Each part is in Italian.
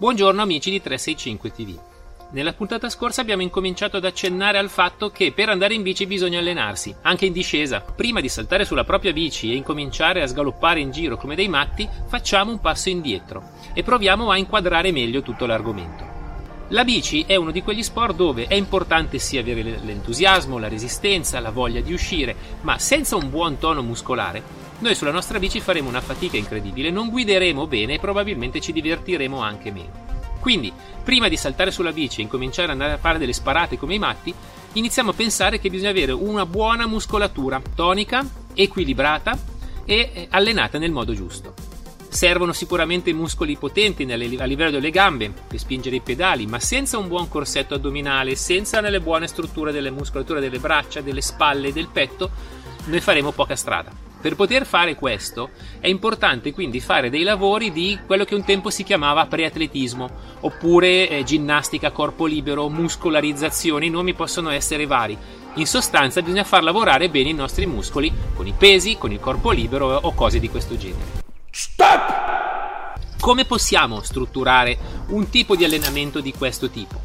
Buongiorno amici di 365 TV. Nella puntata scorsa abbiamo incominciato ad accennare al fatto che per andare in bici bisogna allenarsi, anche in discesa. Prima di saltare sulla propria bici e incominciare a sgaloppare in giro come dei matti, facciamo un passo indietro e proviamo a inquadrare meglio tutto l'argomento. La bici è uno di quegli sport dove è importante sì avere l'entusiasmo, la resistenza, la voglia di uscire, ma senza un buon tono muscolare noi sulla nostra bici faremo una fatica incredibile, non guideremo bene e probabilmente ci divertiremo anche meno. Quindi, prima di saltare sulla bici e incominciare ad andare a fare delle sparate come i matti, iniziamo a pensare che bisogna avere una buona muscolatura tonica, equilibrata e eh, allenata nel modo giusto. Servono sicuramente muscoli potenti a livello delle gambe per spingere i pedali, ma senza un buon corsetto addominale, senza le buone strutture delle muscolature delle braccia, delle spalle e del petto, noi faremo poca strada. Per poter fare questo è importante quindi fare dei lavori di quello che un tempo si chiamava preatletismo, oppure eh, ginnastica corpo libero, muscolarizzazione, i nomi possono essere vari. In sostanza bisogna far lavorare bene i nostri muscoli con i pesi, con il corpo libero o cose di questo genere. Stop! Come possiamo strutturare un tipo di allenamento di questo tipo?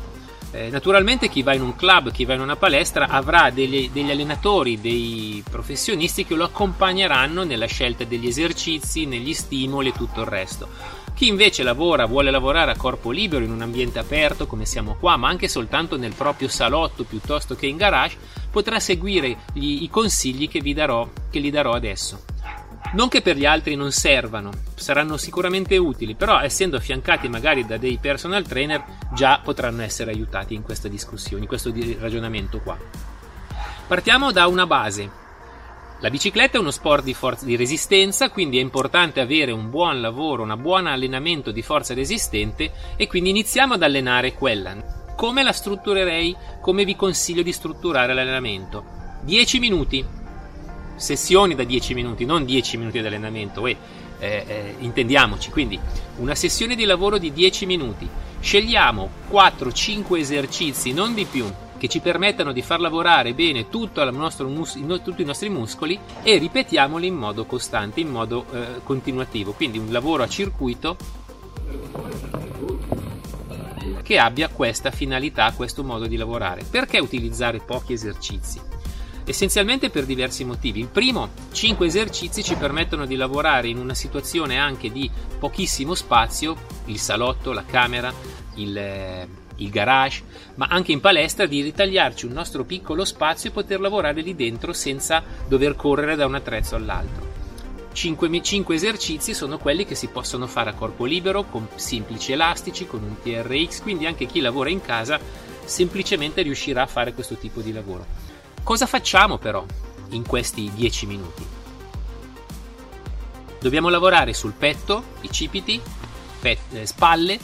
Eh, naturalmente chi va in un club, chi va in una palestra avrà degli, degli, allenatori, dei professionisti che lo accompagneranno nella scelta degli esercizi, negli stimoli e tutto il resto. Chi invece lavora, vuole lavorare a corpo libero in un ambiente aperto come siamo qua, ma anche soltanto nel proprio salotto piuttosto che in garage, potrà seguire gli, i consigli che vi darò, che gli darò adesso. Non che per gli altri non servano, saranno sicuramente utili, però essendo affiancati magari da dei personal trainer già potranno essere aiutati in questa discussione, in questo ragionamento qua. Partiamo da una base. La bicicletta è uno sport di, forza, di resistenza, quindi è importante avere un buon lavoro, un buon allenamento di forza resistente e quindi iniziamo ad allenare quella. Come la strutturerei? Come vi consiglio di strutturare l'allenamento? 10 minuti, sessioni da 10 minuti, non 10 minuti di allenamento, eh, eh, intendiamoci, quindi una sessione di lavoro di 10 minuti, scegliamo 4-5 esercizi, non di più, che ci permettano di far lavorare bene tutto mus- tutti i nostri muscoli e ripetiamoli in modo costante, in modo eh, continuativo, quindi un lavoro a circuito che abbia questa finalità, questo modo di lavorare. Perché utilizzare pochi esercizi? Essenzialmente per diversi motivi. Il primo, 5 esercizi ci permettono di lavorare in una situazione anche di pochissimo spazio, il salotto, la camera, il, eh, il garage, ma anche in palestra di ritagliarci un nostro piccolo spazio e poter lavorare lì dentro senza dover correre da un attrezzo all'altro. 5, 5, esercizi sono quelli che si possono fare a corpo libero con semplici elastici, con un TRX, quindi anche chi lavora in casa semplicemente riuscirà a fare questo tipo di lavoro. Cosa facciamo però in questi 10 minuti? Dobbiamo lavorare sul petto, i cipiti, pet- eh, spalle,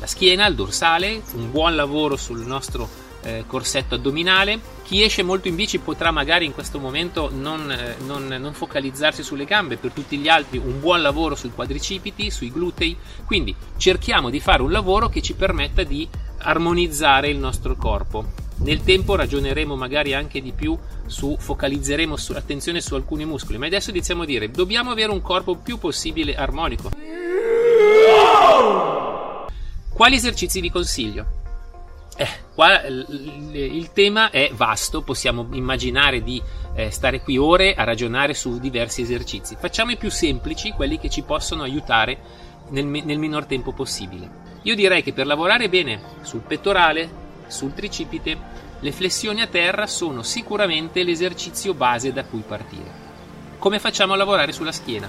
la schiena, il dorsale, un buon lavoro sul nostro eh, corsetto addominale. Chi esce molto in bici potrà magari in questo momento non, eh, non, non, focalizzarsi sulle gambe, per tutti gli altri un buon lavoro sui quadricipiti, sui glutei. Quindi cerchiamo di fare un lavoro che ci permetta di armonizzare il nostro corpo. Nel tempo ragioneremo magari anche di più su, focalizzeremo su, attenzione su alcuni muscoli, ma adesso iniziamo a dire, dobbiamo avere un corpo più possibile armonico. Quali esercizi vi consiglio? Eh, qua il, tema è vasto, possiamo immaginare di eh, stare qui ore a ragionare su diversi esercizi. Facciamo i più semplici, quelli che ci possono aiutare nel, nel minor tempo possibile. Io direi che per lavorare bene sul pettorale, sul tricipite, le flessioni a terra sono sicuramente l'esercizio base da cui partire. Come facciamo a lavorare sulla schiena?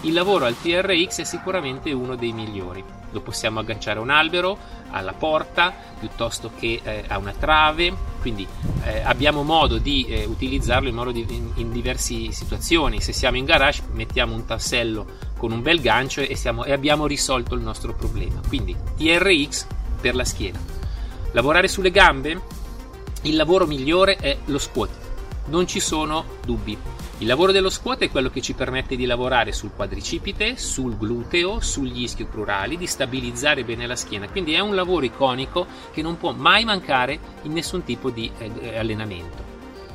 Il lavoro al TRX è sicuramente uno dei migliori. Lo possiamo agganciare a un albero, alla porta, piuttosto che eh, a una trave, quindi eh, abbiamo modo di eh, utilizzarlo in, modo di, in, in, diverse situazioni. Se siamo in garage mettiamo un tassello con un bel gancio e, siamo, e abbiamo risolto il nostro problema. Quindi TRX per la schiena. Lavorare sulle gambe? Il lavoro migliore è lo squat, non ci sono dubbi. Il lavoro dello squat è quello che ci permette di lavorare sul quadricipite, sul gluteo, sugli ischio-crurali, di stabilizzare bene la schiena. Quindi è un lavoro iconico che non può mai mancare in nessun tipo di eh, allenamento.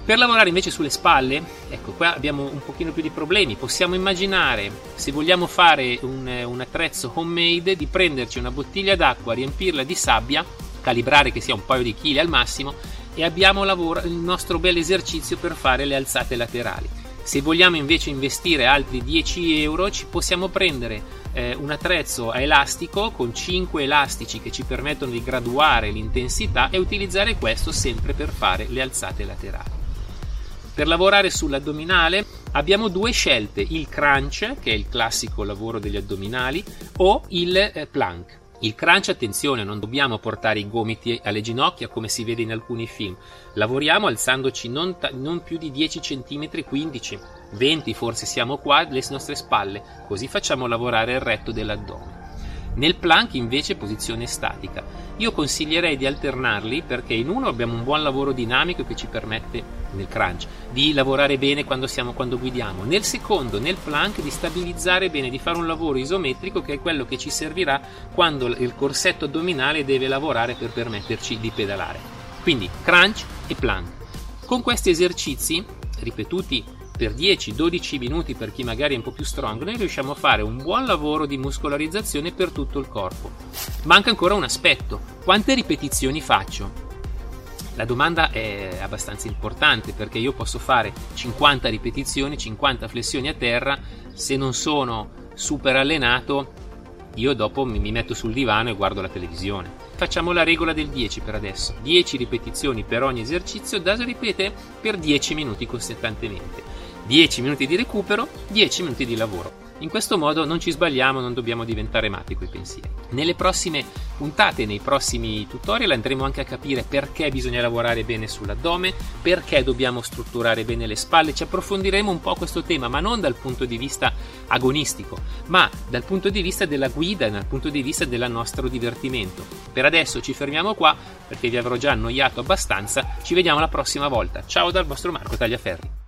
Per lavorare invece sulle spalle, ecco qua abbiamo un pochino più di problemi. Possiamo immaginare, se vogliamo fare un, un attrezzo homemade, di prenderci una bottiglia d'acqua, riempirla di sabbia, calibrare che sia un paio di chili al massimo e abbiamo lavoro, il nostro bel esercizio per fare le alzate laterali. Se vogliamo invece investire altri 10 euro, ci possiamo prendere eh, un attrezzo a elastico con 5 elastici che ci permettono di graduare l'intensità e utilizzare questo sempre per fare le alzate laterali. Per lavorare sull'addominale abbiamo due scelte, il crunch, che è il classico lavoro degli addominali, o il eh, plank. Il crunch, attenzione, non dobbiamo portare i gomiti alle ginocchia come si vede in alcuni film. Lavoriamo alzandoci non, ta- non più di 10 cm, 15, 20 forse siamo qua, le nostre spalle, così facciamo lavorare il retto dell'addome. Nel plank invece posizione statica. Io consiglierei di alternarli perché in uno abbiamo un buon lavoro dinamico che ci permette nel crunch di lavorare bene quando, siamo, quando guidiamo. Nel secondo, nel plank, di stabilizzare bene, di fare un lavoro isometrico che è quello che ci servirà quando il corsetto addominale deve lavorare per permetterci di pedalare. Quindi crunch e plank. Con questi esercizi ripetuti per 10-12 minuti per chi magari è un po' più strong, noi riusciamo a fare un buon lavoro di muscolarizzazione per tutto il corpo. Manca ancora un aspetto, quante ripetizioni faccio? La domanda è abbastanza importante perché io posso fare 50 ripetizioni, 50 flessioni a terra, se non sono super allenato io dopo mi metto sul divano e guardo la televisione. Facciamo la regola del 10 per adesso, 10 ripetizioni per ogni esercizio da ripetere per 10 minuti costantemente. 10 minuti di recupero, 10 minuti di lavoro. In questo modo non ci sbagliamo, non dobbiamo diventare matti coi pensieri. Nelle prossime puntate, nei prossimi tutorial andremo anche a capire perché bisogna lavorare bene sull'addome, perché dobbiamo strutturare bene le spalle, ci approfondiremo un po' questo tema, ma non dal punto di vista agonistico, ma dal punto di vista della guida e dal punto di vista del nostro divertimento. Per adesso ci fermiamo qua perché vi avrò già annoiato abbastanza, ci vediamo la prossima volta. Ciao dal vostro Marco Tagliaferri.